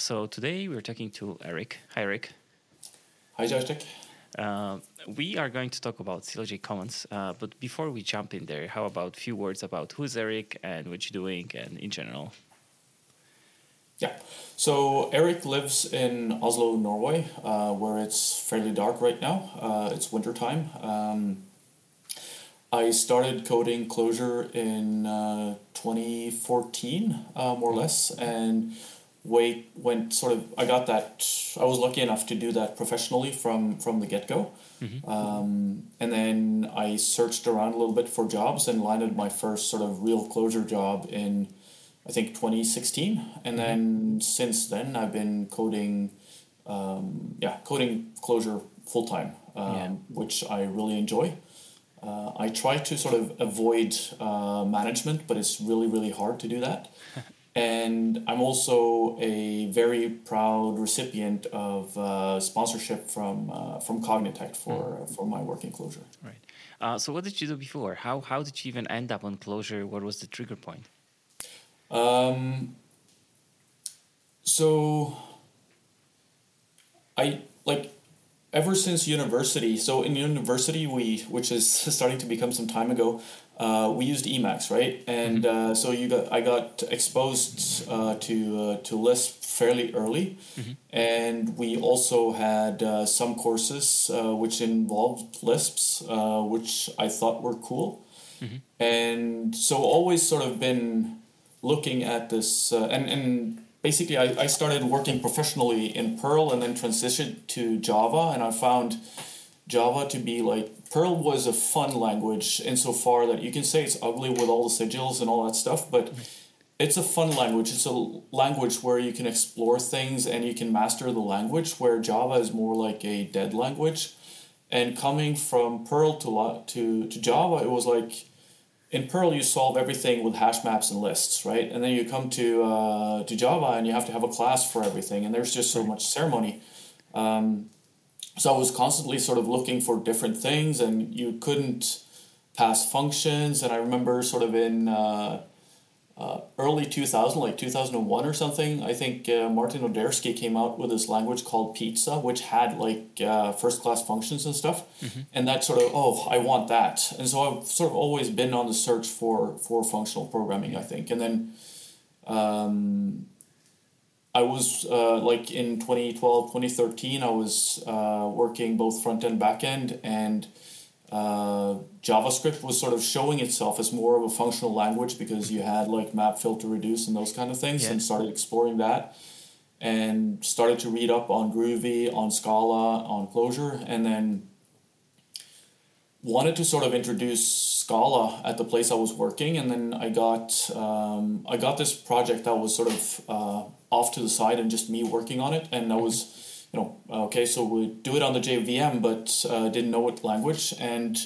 so today we're talking to Eric. Hi, Eric. Hi, Joystick. Uh, we are going to talk about CLJ Commons, uh, but before we jump in there, how about a few words about who's Eric and what you're doing and in general? Yeah, so Eric lives in Oslo, Norway, uh, where it's fairly dark right now. Uh, it's wintertime. Um, I started coding Clojure in uh, 2014, uh, more or less, and wait went sort of I got that I was lucky enough to do that professionally from from the get go, mm-hmm. um, and then I searched around a little bit for jobs and landed my first sort of real Clojure job in I think 2016, and mm-hmm. then since then I've been coding, um, yeah, coding Clojure full time, um, yeah. which I really enjoy. Uh, I try to sort of avoid uh, management, but it's really really hard to do that. And I'm also a very proud recipient of uh, sponsorship from uh, from Cognitect for mm. for my work in Clojure. Right. Uh, so what did you do before? How how did you even end up on Clojure? What was the trigger point? Um. So. I like ever since university. So in university, we which is starting to become some time ago uh, we used Emacs, right? And mm-hmm. uh, so you got I got exposed uh, to uh, to Lisp fairly early, mm-hmm. and we also had uh, some courses uh, which involved Lisps, which I thought were cool, mm-hmm. and so always sort of been looking at this and and basically I, I started working professionally in Perl and then transitioned to Java, and I found Java to be like Perl was a fun language insofar that you can say it's ugly with all the sigils and all that stuff, but it's a fun language. It's a language where you can explore things and you can master the language, where Java is more like a dead language. And coming from Perl to to to Java, it was like in Perl you solve everything with hash maps and lists, right? And then you come to uh, to Java and you have to have a class for everything, and there's just so much ceremony. Um, so I was constantly sort of looking for different things, and you couldn't pass functions. And I remember sort of in uh, uh, early 2000, like 2001 or something, I think uh, Martin Odersky came out with this language called Pizza, which had like uh, first class functions and stuff. Mm-hmm. And that sort of, oh, I want that. And so I've sort of always been on the search for, for functional programming, I think. And then um, I was uh, like in 2012, 2013, I was uh, working both front end, back end, and uh, JavaScript was sort of showing itself as more of a functional language because you had like map, filter, reduce, and those kind of things, yeah. and started exploring that, and started to read up on Groovy, on Scala, on Clojure, and then wanted to sort of introduce Scala at the place I was working, and then I got um, I got this project that was sort of uh, off to the side and just me working on it, and I was you know okay, so we do it on the JVM, but uh, didn't know what language, and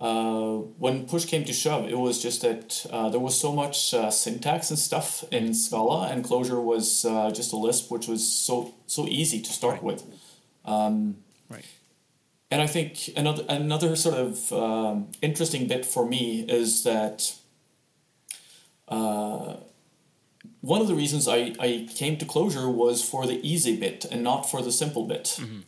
uh, when push came to shove, it was just that uh, there was so much uh, syntax and stuff in Scala, and Clojure was uh, just a Lisp, which was so so easy to start with. Um, and I think another another sort of um, interesting bit for me is that uh, one of the reasons I, I came to Clojure was for the easy bit and not for the simple bit. Mm-hmm.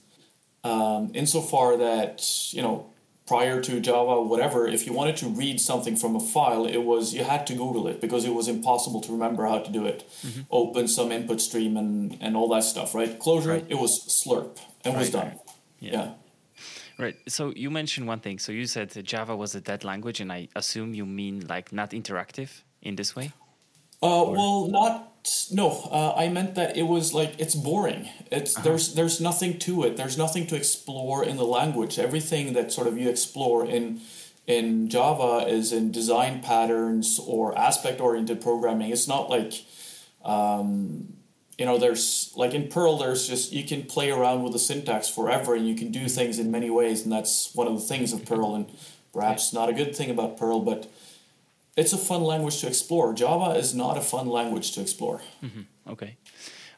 Um, insofar that you know prior to Java, whatever, if you wanted to read something from a file, it was you had to Google it because it was impossible to remember how to do it. Mm-hmm. Open some input stream and and all that stuff, right? Clojure, right. it was Slurp and right, was done. Right. yeah. yeah. Right. So you mentioned one thing. So you said Java was a dead language, and I assume you mean like not interactive in this way. Uh, well, not no. Uh, I meant that it was like it's boring. It's uh-huh. there's there's nothing to it. There's nothing to explore in the language. Everything that sort of you explore in in Java is in design patterns or aspect oriented programming. It's not like um, you know there's like in perl there's just you can play around with the syntax forever and you can do things in many ways and that's one of the things of perl and perhaps not a good thing about perl but it's a fun language to explore java is not a fun language to explore mm-hmm. okay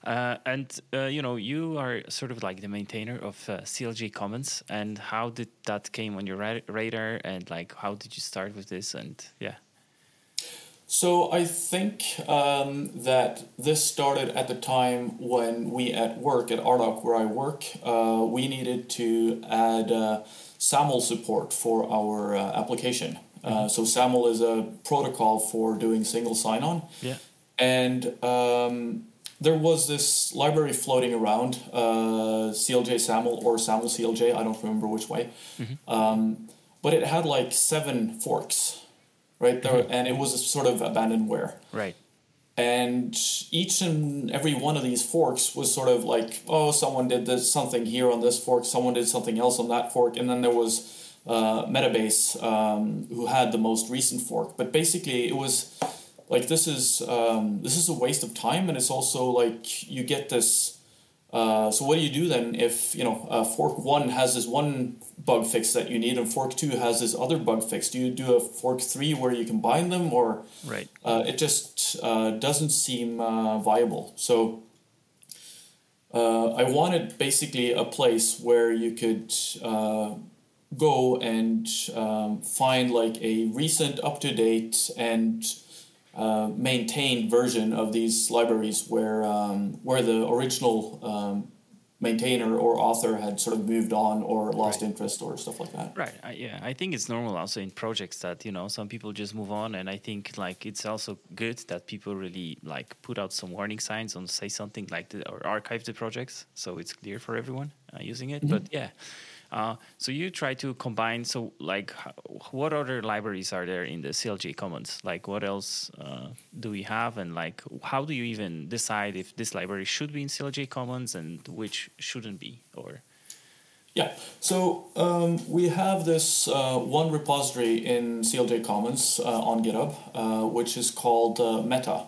uh, and uh, you know you are sort of like the maintainer of uh, clj commons and how did that came on your radar and like how did you start with this and yeah So I think um, that this started at the time when we at work at Ardoq, where I work, uh, we needed to add uh, SAML support for our uh, application. Uh, so SAML is a protocol for doing single sign-on. Yeah. And um, there was this library floating around, uh, CLJ SAML or SAML CLJ, I don't remember which way. Um, but it had like seven forks, right there, and it was a sort of abandonware. Right. And each and every one of these forks was sort of like, oh, someone did this something here on this fork, someone did something else on that fork, and then there was uh, Metabase um, who had the most recent fork. But basically, it was like this is um, this is a waste of time, and it's also like you get this. Uh, so what do you do then if you know uh, fork one has this one bug fix that you need, and fork two has this other bug fix? Do you do a fork three where you combine them, or Right. uh, it just uh, doesn't seem uh, viable. So uh, I wanted basically a place where you could uh, go and um, find like a recent, up to date, and uh, maintained version of these libraries where um, where the original um, maintainer or author had sort of moved on or lost Right. interest or stuff like that. Right. I, yeah, I think it's normal also in projects that you know some people just move on, and I think like it's also good that people really like put out some warning signs and say something like the, or archive the projects so it's clear for everyone uh, using it. But yeah. Uh, so you try to combine. So, like, what other libraries are there in the CLJ Commons? Like, what else uh, do we have, and like, how do you even decide if this library should be in CLJ Commons and which shouldn't be? Or Yeah, so um, we have this uh, one repository in CLJ Commons uh, on GitHub, uh, which is called uh, Meta.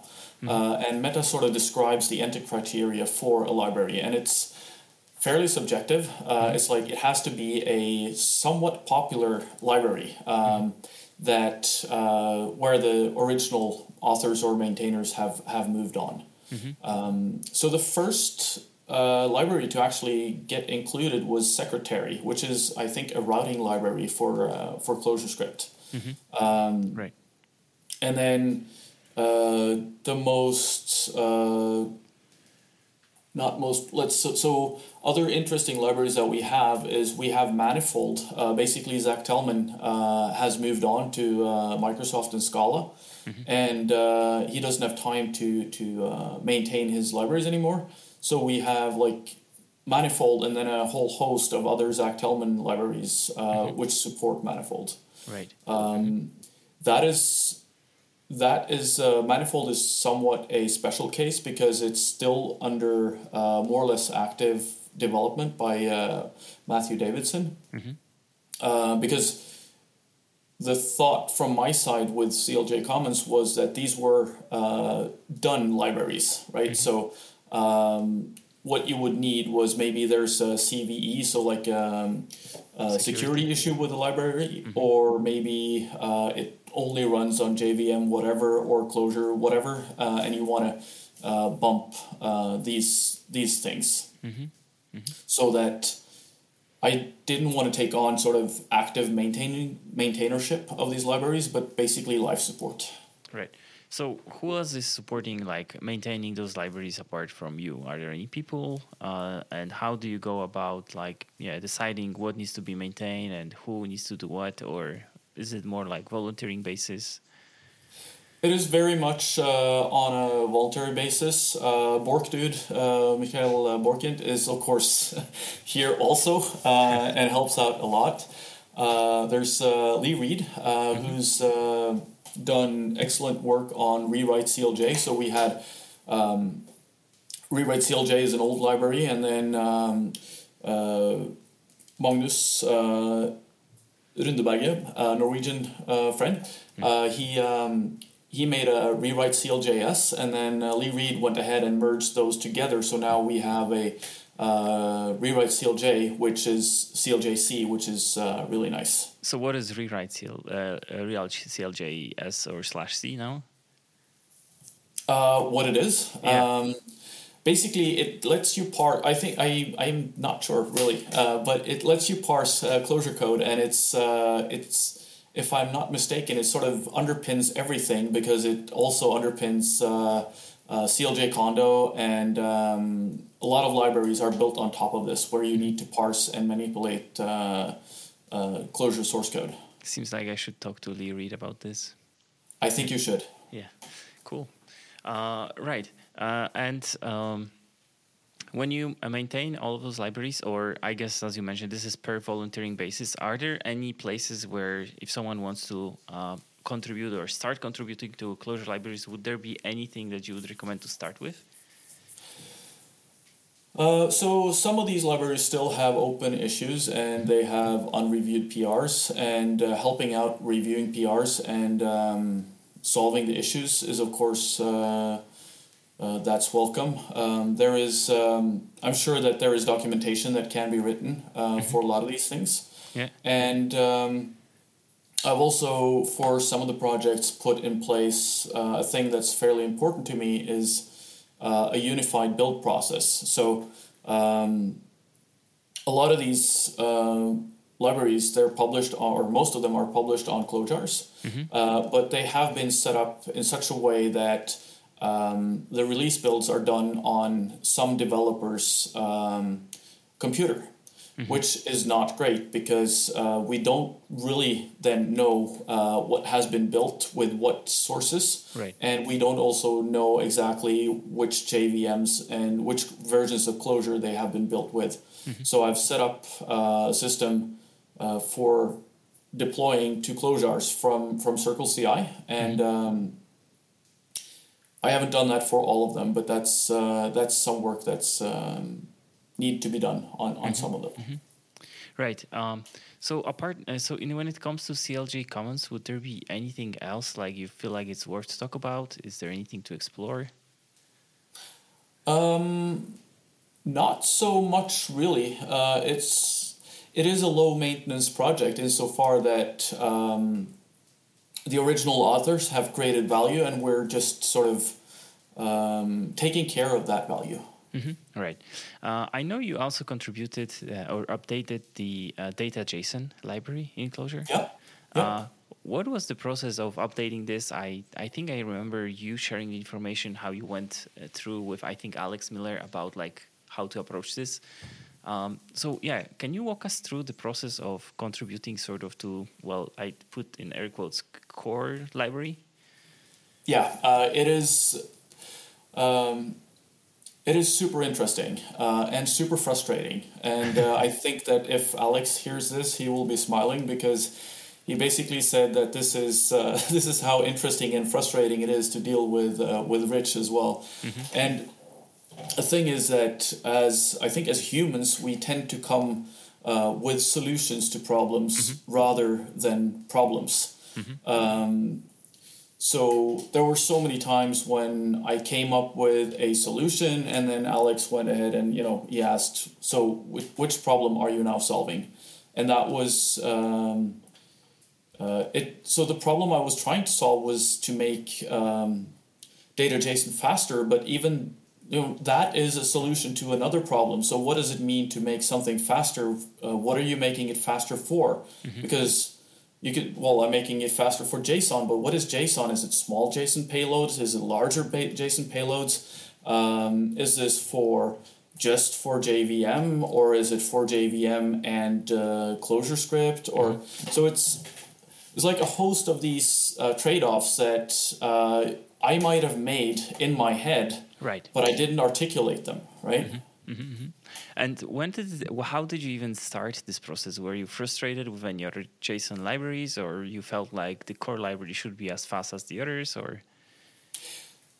Uh, and Meta sort of describes the entry criteria for a library, and it's fairly subjective. Uh, It's like it has to be a somewhat popular library um, that uh, where the original authors or maintainers have, have moved on. Um, so the first uh, library to actually get included was Secretary, which is I think a routing library for uh, for ClojureScript. Um, right. and then uh, the most uh, not most let's so, so other interesting libraries that we have is we have manifold. Uh, basically zach tellman uh, has moved on to uh, microsoft and scala. And uh, he doesn't have time to to uh, maintain his libraries anymore. So we have like manifold and then a whole host of other zach tellman libraries uh, which support manifold. Right. um, that is that is uh, manifold is somewhat a special case because it's still under uh, more or less active development by uh, Matthew Davidson. Uh, because the thought from my side with CLJ Commons was that these were uh, done libraries, right? So um, what you would need was maybe there's a CVE, so like um, a security. Security. issue with the library, or maybe uh, it only runs on JVM whatever or Clojure, whatever, uh, and you want to uh, bump uh, these these things so that I didn't want to take on sort of active maintaining maintainership of these libraries, but basically life support. Right. So who else is supporting like maintaining those libraries apart from you? Are there any people? Uh, and how do you go about like yeah deciding what needs to be maintained and who needs to do what? Or is it more like volunteering basis? It is very much uh, on a voluntary basis. Uh, borkdude, uh, Michiel uh, Borkent, is of course here also uh, and helps out a lot. Uh, there's uh, Lee Read, uh, who's uh, done excellent work on Rewrite CLJ. So we had um, Rewrite CLJ is an old library, and then um, uh, Magnus uh, Rundberget, a Norwegian uh, friend, uh, he um, he made a rewrite CLJS, and then uh, Lee Read went ahead and merged those together. So now we have a uh, rewrite CLJ, which is CLJC, which is uh, really nice. So what is rewrite CL, uh, real CLJS or slash C now? Uh, what it is. Yeah. Um, basically, it lets you parse. I think I I'm not sure really, uh, but it lets you parse uh, Clojure code, and it's uh, it's if I'm not mistaken, it sort of underpins everything because it also underpins uh, uh, clj-kondo and um, a lot of libraries are built on top of this where you need to parse and manipulate uh, uh, Clojure source code. Seems like I should talk to Lee Read about this. I think you should. Yeah, cool. Uh, right. Uh, and um, when you maintain all of those libraries, or I guess as you mentioned, this is per volunteering basis, are there any places where if someone wants to uh, contribute or start contributing to Clojure libraries, would there be anything that you would recommend to start with? Uh, so some of these libraries still have open issues and they have unreviewed PRs and uh, helping out reviewing PRs and um, solving the issues is of course uh, uh that's welcome. Um, there is um, I'm sure that there is documentation that can be written uh, mm-hmm. for a lot of these things. Yeah. And um, I've also for some of the projects put in place a thing that's fairly important to me is uh, a unified build process. So um, a lot of these uh, libraries, they're published, on, or most of them are published on Clojars, mm-hmm. uh, but they have been set up in such a way that um, the release builds are done on some developer's um, computer mm-hmm. which is not great because uh, we don't really then know uh, what has been built with what sources. Right. And we don't also know exactly which JVMs and which versions of Clojure they have been built with. Mm-hmm. So I've set up uh, a system uh, for deploying to Clojars from, from Circle CI. And mm-hmm. um, I haven't done that for all of them, but that's uh, that's some work that's um, need to be done on, on mm-hmm. some of them. Mm-hmm. Right. Um, so apart, uh, so in, when it comes to CLJ Commons, would there be anything else like you feel like it's worth to talk about? Is there anything to explore? Um, not so much really. Uh, it's it is a low maintenance project insofar that um, the original authors have created value, and we're just sort of um, taking care of that value. Mm-hmm. Right. Uh, I know you also contributed uh, or updated the uh, data JSON library in Clojure. Yeah. yeah. Uh, what was the process of updating this? I, I think I remember you sharing the information how you went uh, through with I think Alex Miller about like how to approach this. Um, so yeah, can you walk us through the process of contributing sort of to well, I put in air quotes core library. Yeah, uh, it is. Um, it is super interesting uh, and super frustrating. And uh, I think that if Alex hears this, he will be smiling because he basically said that this is uh, this is how interesting and frustrating it is to deal with uh, with Rich as well. Mm-hmm. And the thing is that as I think as humans, we tend to come uh, with solutions to problems mm-hmm. rather than problems. Mm-hmm. Um, so there were so many times when I came up with a solution, and then Alex went ahead and you know he asked, "So which problem are you now solving?" And that was um, uh, it. So the problem I was trying to solve was to make um, data JSON faster, but even you know that is a solution to another problem. So what does it mean to make something faster? Uh, what are you making it faster for? Mm-hmm. Because you could well i'm making it faster for json but what is json is it small json payloads is it larger json payloads um, is this for just for jvm or is it for jvm and uh, ClojureScript or mm-hmm. so it's it's like a host of these uh, trade-offs that uh, i might have made in my head right but i didn't articulate them right mm-hmm. Mm-hmm. mm-hmm. And when did how did you even start this process? Were you frustrated with any other JSON libraries, or you felt like the core library should be as fast as the others, or?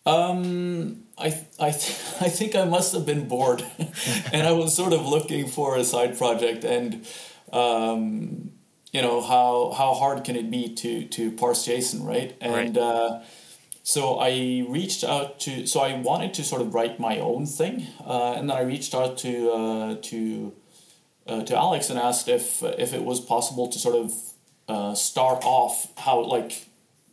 Um, I I th- I think I must have been bored, and I was sort of looking for a side project, and um, you know how how hard can it be to to parse JSON, right? And right. Uh, so I reached out to, so I wanted to sort of write my own thing, uh, and then I reached out to uh, to uh, to Alex and asked if if it was possible to sort of uh, start off how like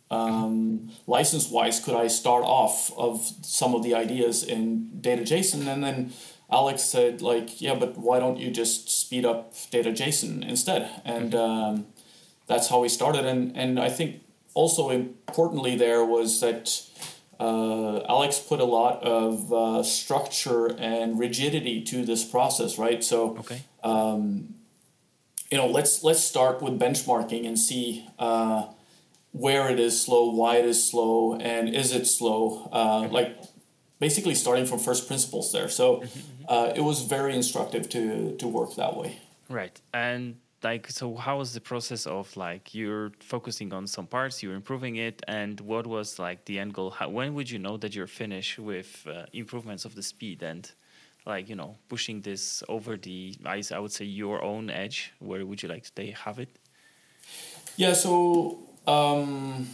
um, license wise could I start off of some of the ideas in data JSON, and then Alex said like yeah, but why don't you just speed up data JSON instead? And um, that's how we started. And and I think also importantly there was that uh, Alex put a lot of uh, structure and rigidity to this process, right? So, okay. um, you know, let's let's start with benchmarking and see uh, where it is slow, why it is slow, and is it slow? Uh, like basically starting from first principles there. So, mm-hmm, mm-hmm. uh, it was very instructive to to work that way. Right, and like so how was the process of like you're focusing on some parts you're improving it and what was like the end goal? How, when would you know that you're finished with uh, improvements of the speed and like you know pushing this over the I, I would say your own edge? Where would you like to they have it? Yeah so um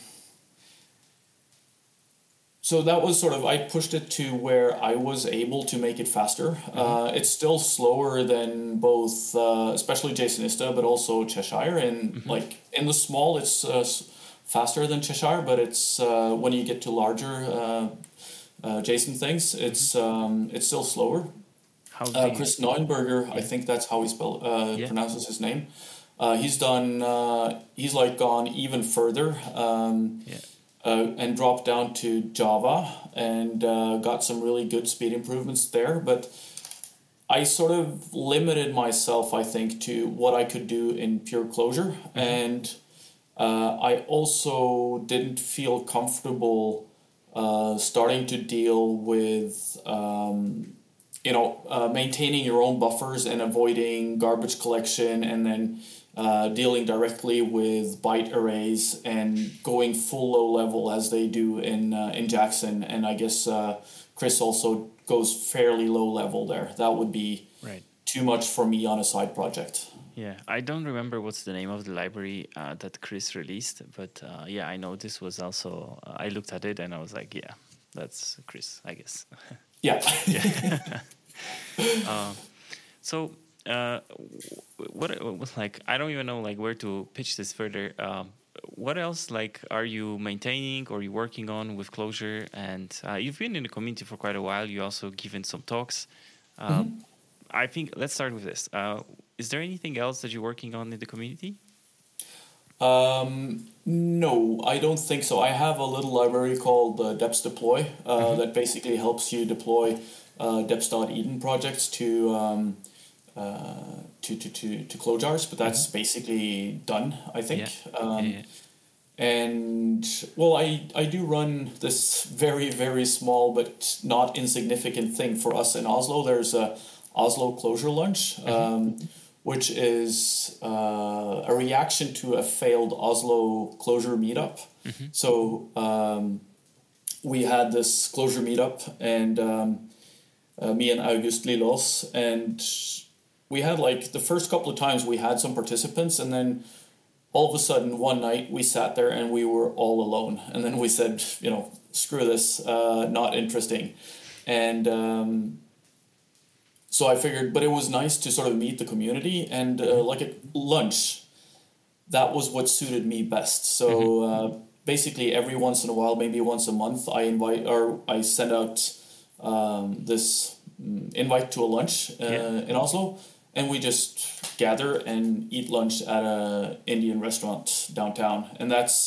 so that was sort of I pushed it to where I was able to make it faster. Mm-hmm. Uh, it's still slower than both, uh, especially jsonista, but also Cheshire. And mm-hmm. like in the small, it's uh, faster than Cheshire, but it's uh, when you get to larger uh, uh, JSON things, mm-hmm. it's um, it's still slower. How Chris Nuernberger, yeah. I think that's how he spell yeah. pronounces his name. he's done. he's like gone even further. Um, yeah uh, and dropped down to Java and uh, got some really good speed improvements there. But I sort of limited myself, I think, to what I could do in pure Clojure. Mm-hmm. And uh, I also didn't feel comfortable uh, starting to deal with. Um, you know, uh, maintaining your own buffers and avoiding garbage collection, and then uh, dealing directly with byte arrays and going full low level as they do in uh, in Jackson. And I guess uh, Chris also goes fairly low level there. That would be right. too much for me on a side project. Yeah, I don't remember what's the name of the library uh, that Chris released, but uh, yeah, I know this was also. Uh, I looked at it and I was like, yeah, that's Chris, I guess. Yeah. yeah. so uh, what was like I don't even know like where to pitch this further. Um, what else like are you maintaining or you working on with Clojure? And uh, you've been in the community for quite a while. You also given some talks. Um, mm-hmm. I think let's start with this. Uh, is there anything else that you're working on in the community? Um, no, I don't think so. I have a little library called uh, Deps Deploy uh, mm-hmm. that basically helps you deploy uh, deps.edn projects to um, uh, to, to, to, to Clojars, but that's mm-hmm. basically done, I think. Yeah. Um, yeah, And well, I, I do run this very, very small but not insignificant thing for us in Oslo. There's a Oslo Clojure Lunch, mm-hmm. um, which is uh, a reaction to a failed Oslo Clojure meetup. Mm-hmm. So um, we had this Clojure meetup, and um, uh, me and August Lillås, and we had like the first couple of times we had some participants and then all of a sudden one night we sat there and we were all alone. And then we said you know screw this uh, not interesting. And um, so i figured but it was nice to sort of meet the community and uh, like at lunch that was what suited me best. So mm-hmm. uh, basically every once in a while maybe once a month i invite or i send out um, this mm, invite to a lunch uh, yeah. in oslo and we just gather and eat lunch at a Indian restaurant downtown, and that's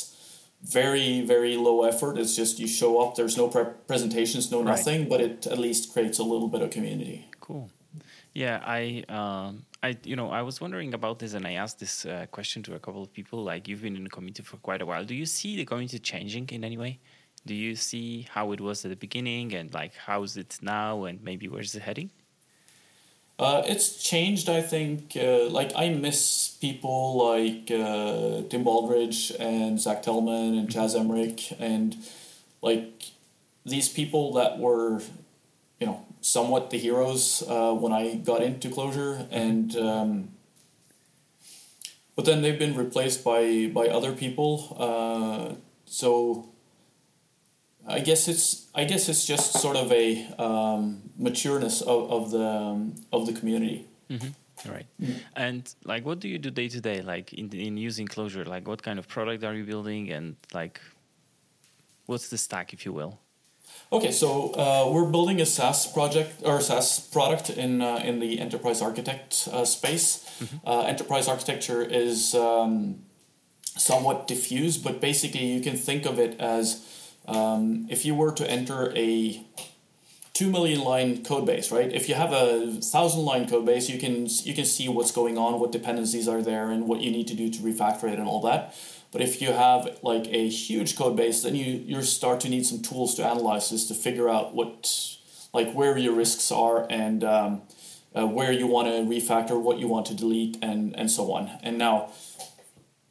very very low effort. It's just you show up. There's no pre- presentations, no nothing, right. but it at least creates a little bit of community. Cool. Yeah, I um, I you know I was wondering about this, and I asked this uh, question to a couple of people. Like you've been in the community for quite a while. Do you see the community changing in any way? Do you see how it was at the beginning, and like how is it now, and maybe where's it heading? Uh, it's changed, I think. Uh, like I miss people like uh, Tim Baldridge and Zach Tellman and Chas Emerick and like these people that were, you know, somewhat the heroes uh, when I got into Clojure and. Um, but then they've been replaced by by other people. Uh, so I guess it's I guess it's just sort of a um, matureness of, of the um, of the community. Mm-hmm. Right. Mm-hmm. And like, what do you do day to day? Like in in using Clojure, like what kind of product are you building, and like, what's the stack, if you will? Okay, so uh, we're building a SaaS project or SaaS product in uh, in the enterprise architect uh, space. Mm-hmm. Uh, enterprise architecture is um, somewhat diffuse, but basically you can think of it as um, if you were to enter a two million line code base, right? If you have a thousand line code base, you can you can see what's going on, what dependencies are there, and what you need to do to refactor it and all that. But if you have like a huge code base, then you you start to need some tools to analyze this to figure out what like where your risks are and um, uh, where you want to refactor, what you want to delete, and and so on. And now,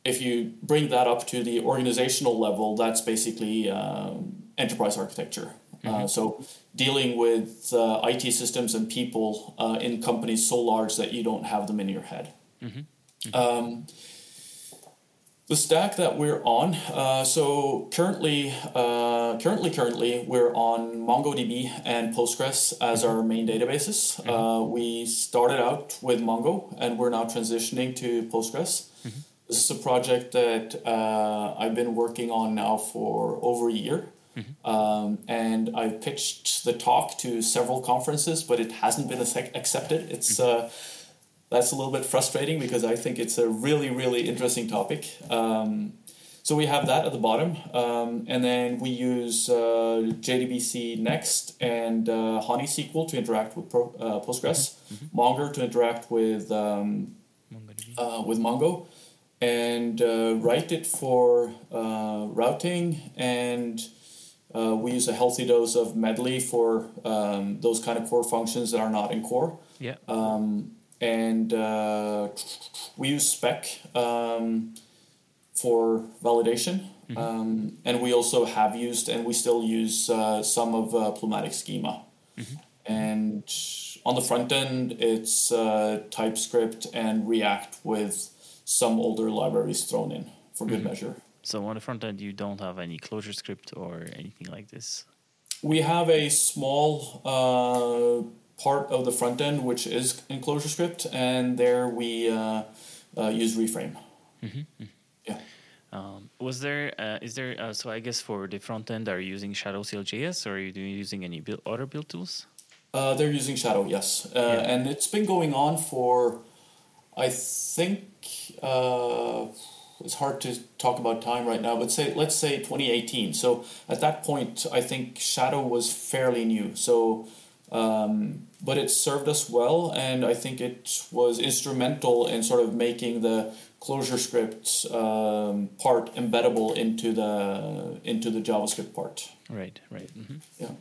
if you bring that up to the organizational level, that's basically um, enterprise architecture. Uh, mm-hmm. Uh, so dealing with uh, IT systems and people uh, in companies so large that you don't have them in your head. Mm-hmm. Mm-hmm. Um, the stack that we're on, uh, so currently, uh, currently, currently, we're on MongoDB and Postgres as our main databases. Mm-hmm. Uh, we started out with Mongo, and we're now transitioning to Postgres. Mm-hmm. This is a project that uh, I've been working on now for over a year. Mm-hmm. Um, and I've pitched the talk to several conferences, but it hasn't been accepted. It's mm-hmm. uh, that's a little bit frustrating because I think it's a really, really interesting topic. Um, so we have that at the bottom, um, and then we use uh, JDBC Next and uh, HoneySQL to interact with Pro, uh, Postgres, mm-hmm. Mongo to interact with um, uh, with Mongo, and uh, reitit for uh, routing and. we use a healthy dose of Medley for um, those kind of core functions that are not in core. Yeah. Um, and uh, we use spec um, for validation. Mm-hmm. Um, and we also have used and we still use uh, some of uh, Plumatic schema. Mm-hmm. And on the front end, it's uh, TypeScript and React with some older libraries thrown in for good mm-hmm. measure. So on the front end, you don't have any ClojureScript or anything like this. We have a small uh, part of the front end, which is in ClojureScript, and there we uh, uh, use re-frame. Mm-hmm. mm-hmm. Yeah. Um, was there uh, is there uh, so I guess for the front end are you using Shadow CLJS or are you using any build, other build tools? Uh, they're using Shadow, yes, uh, yeah. and it's been going on for I think uh, it's hard to talk about time right now, but say let's say 2018. So at that point, I think Shadow was fairly new. So um, but it served us well, and I think it was instrumental in sort of making the ClojureScript um, part embeddable into the into the JavaScript part. Right, right. Mm-hmm. Yeah.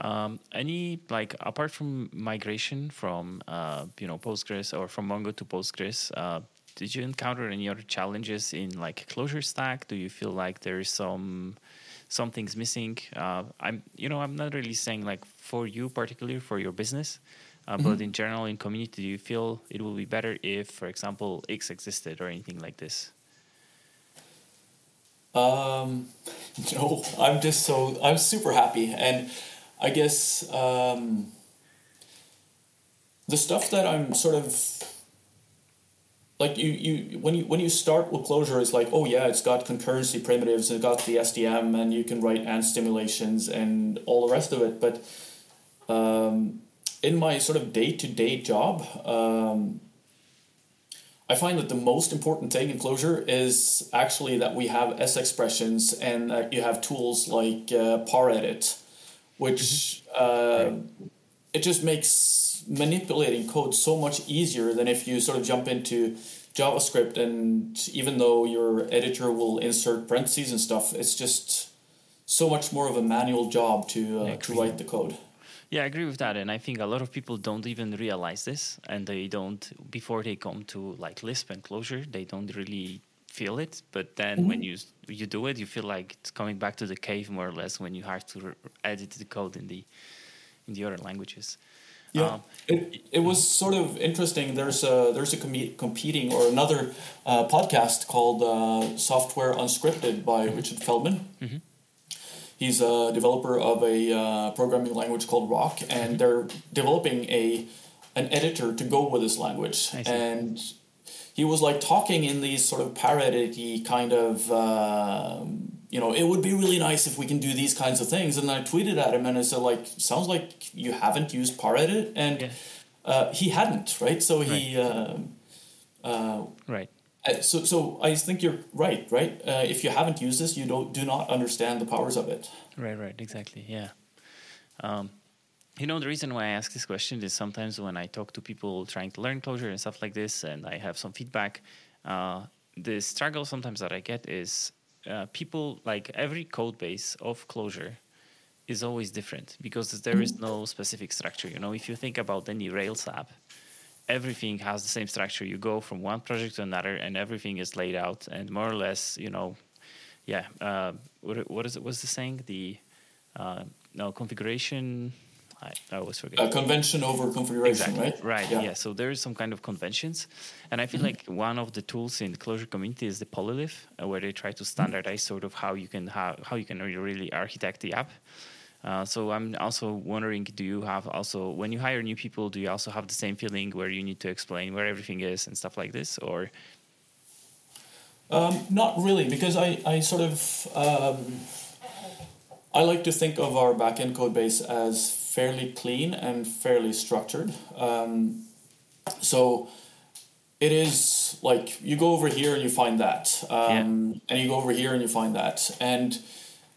Um, any like apart from migration from uh, you know Postgres or from Mongo to Postgres, uh, did you encounter any other challenges in like closure stack? Do you feel like there is some something's missing. Uh, I'm, you know, I'm not really saying like for you particularly for your business, uh, mm-hmm. but in general in community, do you feel it will be better if, for example, X existed or anything like this? Um, no, I'm just so I'm super happy, and I guess um, the stuff that I'm sort of like you, you when you when you start with Clojure it's like oh yeah it's got concurrency primitives it's got the STM and you can write and stimulations and all the rest of it. But um, in my sort of day-to-day job um, I find that the most important thing in Clojure is actually that we have S expressions and that you have tools like uh, paredit which uh, it just makes manipulating code so much easier than if you sort of jump into JavaScript and even though your editor will insert parentheses and stuff, it's just so much more of a manual job to uh, to write the code. Yeah, I agree with that, and I think a lot of people don't even realize this, and they don't before they come to like Lisp and Clojure, they don't really feel it. But then mm-hmm. when you you do it, you feel like it's coming back to the cave more or less when you have to edit the code in the in the other languages. Yeah, um, it, it was sort of interesting. There's a there's a com- competing or another uh, podcast called uh, Software Unscripted by mm-hmm. Richard Feldman. Mm-hmm. He's a developer of a uh, programming language called Roc, and mm-hmm. they're developing a an editor to go with this language. And he was like talking in these sort of parody kind of um, you know, it would be really nice if we can do these kinds of things. And I tweeted at him and I said, like, sounds like you haven't used paredit. And yeah. uh, he hadn't, right? So he. Right. Uh, uh, right. Uh, so, so I think you're right. Right. Uh, if you haven't used this, you don't do not understand the powers of it. Right. Right. Exactly. Yeah. Um, you know, the reason why I ask this question is sometimes when I talk to people trying to learn Clojure and stuff like this, and I have some feedback, uh, the struggle sometimes that I get is uh, people like every code base of Clojure is always different because there is no specific structure. You know, if you think about any Rails app, everything has the same structure. You go from one project to another, and everything is laid out and more or less, you know, yeah. Uh, what what is it? What's the saying? The uh, no configuration. I, I always forget. A convention over configuration, exactly. right? Right. Yeah. yeah. So there is some kind of conventions, and I feel mm-hmm. like one of the tools in the Clojure community is the Polylith, uh, where they try to standardize sort of how you can how, how you can really architect the app. Uh, so I'm also wondering, do you have also when you hire new people, do you also have the same feeling where you need to explain where everything is and stuff like this, or? Um, not really, because I I sort of um, I like to think of our backend code base as fairly clean and fairly structured. Um, so it is like you go over here and you find that, um, yeah. and you go over here and you find that, and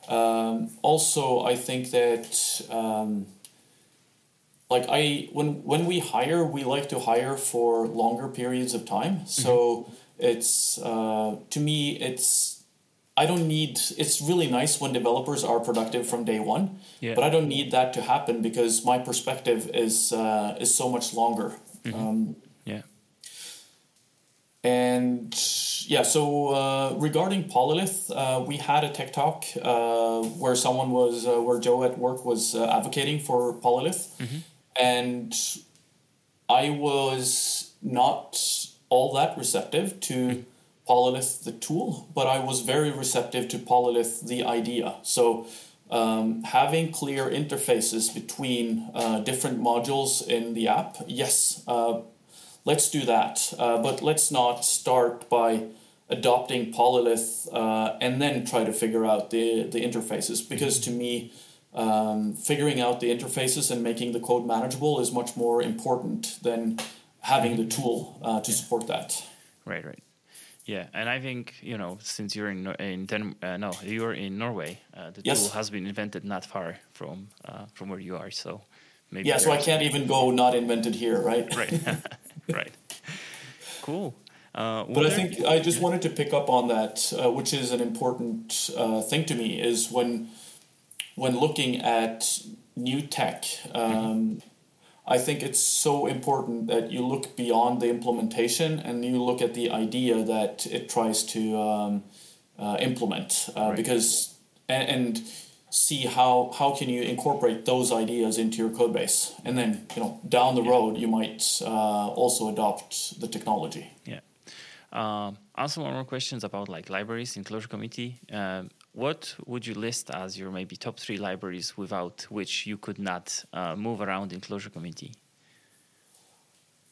um, also I think that um, like I when when we hire, we like to hire for longer periods of time. So mm-hmm. it's uh, to me it's I don't need. It's really nice when developers are productive from day one, yeah. but I don't need that to happen because my perspective is uh, is so much longer. Mm-hmm. Um, yeah. And yeah, so uh, regarding Polylith, uh, we had a tech talk uh, where someone was uh, where Joe at work was uh, advocating for Polylith, mm-hmm. and I was not all that receptive to. Mm-hmm Polylith the tool, but I was very receptive to Polylith the idea. So um, having clear interfaces between uh, different modules in the app, yes, uh, let's do that. Uh, but let's not start by adopting Polylith uh, and then try to figure out the, the interfaces because to me, um, figuring out the interfaces and making the code manageable is much more important than having the tool uh, to support that. Right, right. Yeah, and I think you know since you're in in Den- uh, no you're in Norway, uh, the yes. tool has been invented not far from uh, from where you are, so maybe. Yeah, so I can't even go not invented here, right? Right, right. Cool. Uh, but I think I just wanted to pick up on that, uh, which is an important uh, thing to me, is when when looking at new tech. Um, mm-hmm I think it's so important that you look beyond the implementation and you look at the idea that it tries to um, uh, implement uh, right. because and, and, see how how can you incorporate those ideas into your code base and then you know down the yeah. road you might uh, also adopt the technology yeah um, also one more questions about like libraries in Clojure committee um, what would you list as your maybe top three libraries without which you could not uh, move around in Clojure community?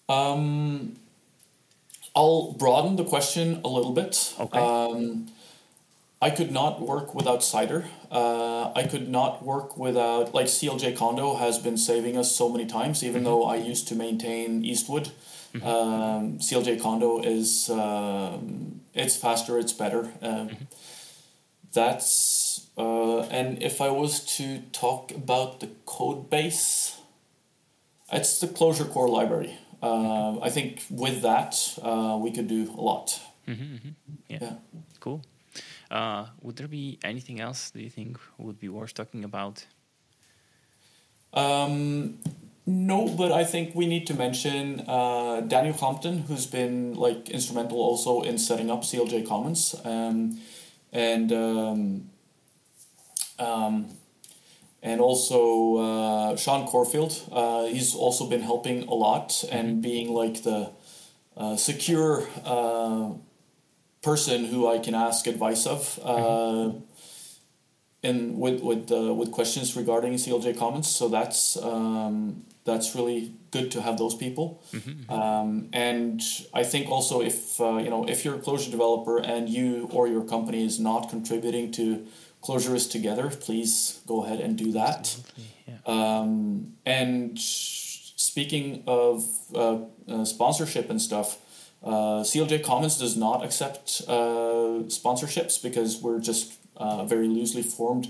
Um, I'll broaden the question a little bit. Okay. Um, I could not work without Cider. Uh, I could not work without like clj-kondo has been saving us so many times. Even mm-hmm. though I used to maintain Eastwood, mm-hmm. um, clj-kondo is um, it's faster, it's better. Uh, mm-hmm that's uh, and if I was to talk about the code base, it's the Clojure core library. Uh, I think with that uh, we could do a lot. Mm-hmm, mm-hmm. Yeah. yeah. cool. Uh, would there be anything else do you think would be worth talking about? Um, no, but I think we need to mention uh, Daniel Compton, who's been like instrumental also in setting up CLJ Commons. Um, and um, um, and also uh, Sean Corfield. Uh, he's also been helping a lot and mm-hmm. being like the uh, secure uh, person who I can ask advice of. Uh, mm-hmm. And with with uh, with questions regarding CLJ Commons, so that's um, that's really good to have those people. Mm-hmm. Um, and I think also if uh, you know if you're a Clojure developer and you or your company is not contributing to Clojure together, please go ahead and do that. Yeah. Um, and speaking of uh, uh, sponsorship and stuff, Uh, CLJ Commons does not accept uh, sponsorships because we're just a very loosely formed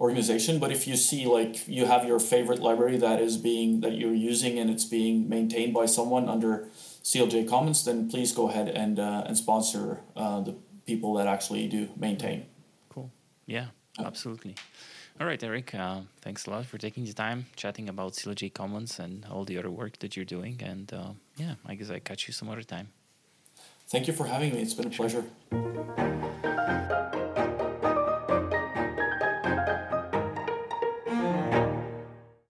organization. But if you see like you have your favorite library that is being that you're using and it's being maintained by someone under CLJ Commons, then please go ahead and uh, and sponsor uh, the people that actually do maintain. Cool. Yeah, absolutely. All right, Eric. Uh, thanks a lot for taking the time chatting about CLJ Commons and all the other work that you're doing. And uh, yeah, I guess I catch you some other time. Thank you for having me. It's been a pleasure.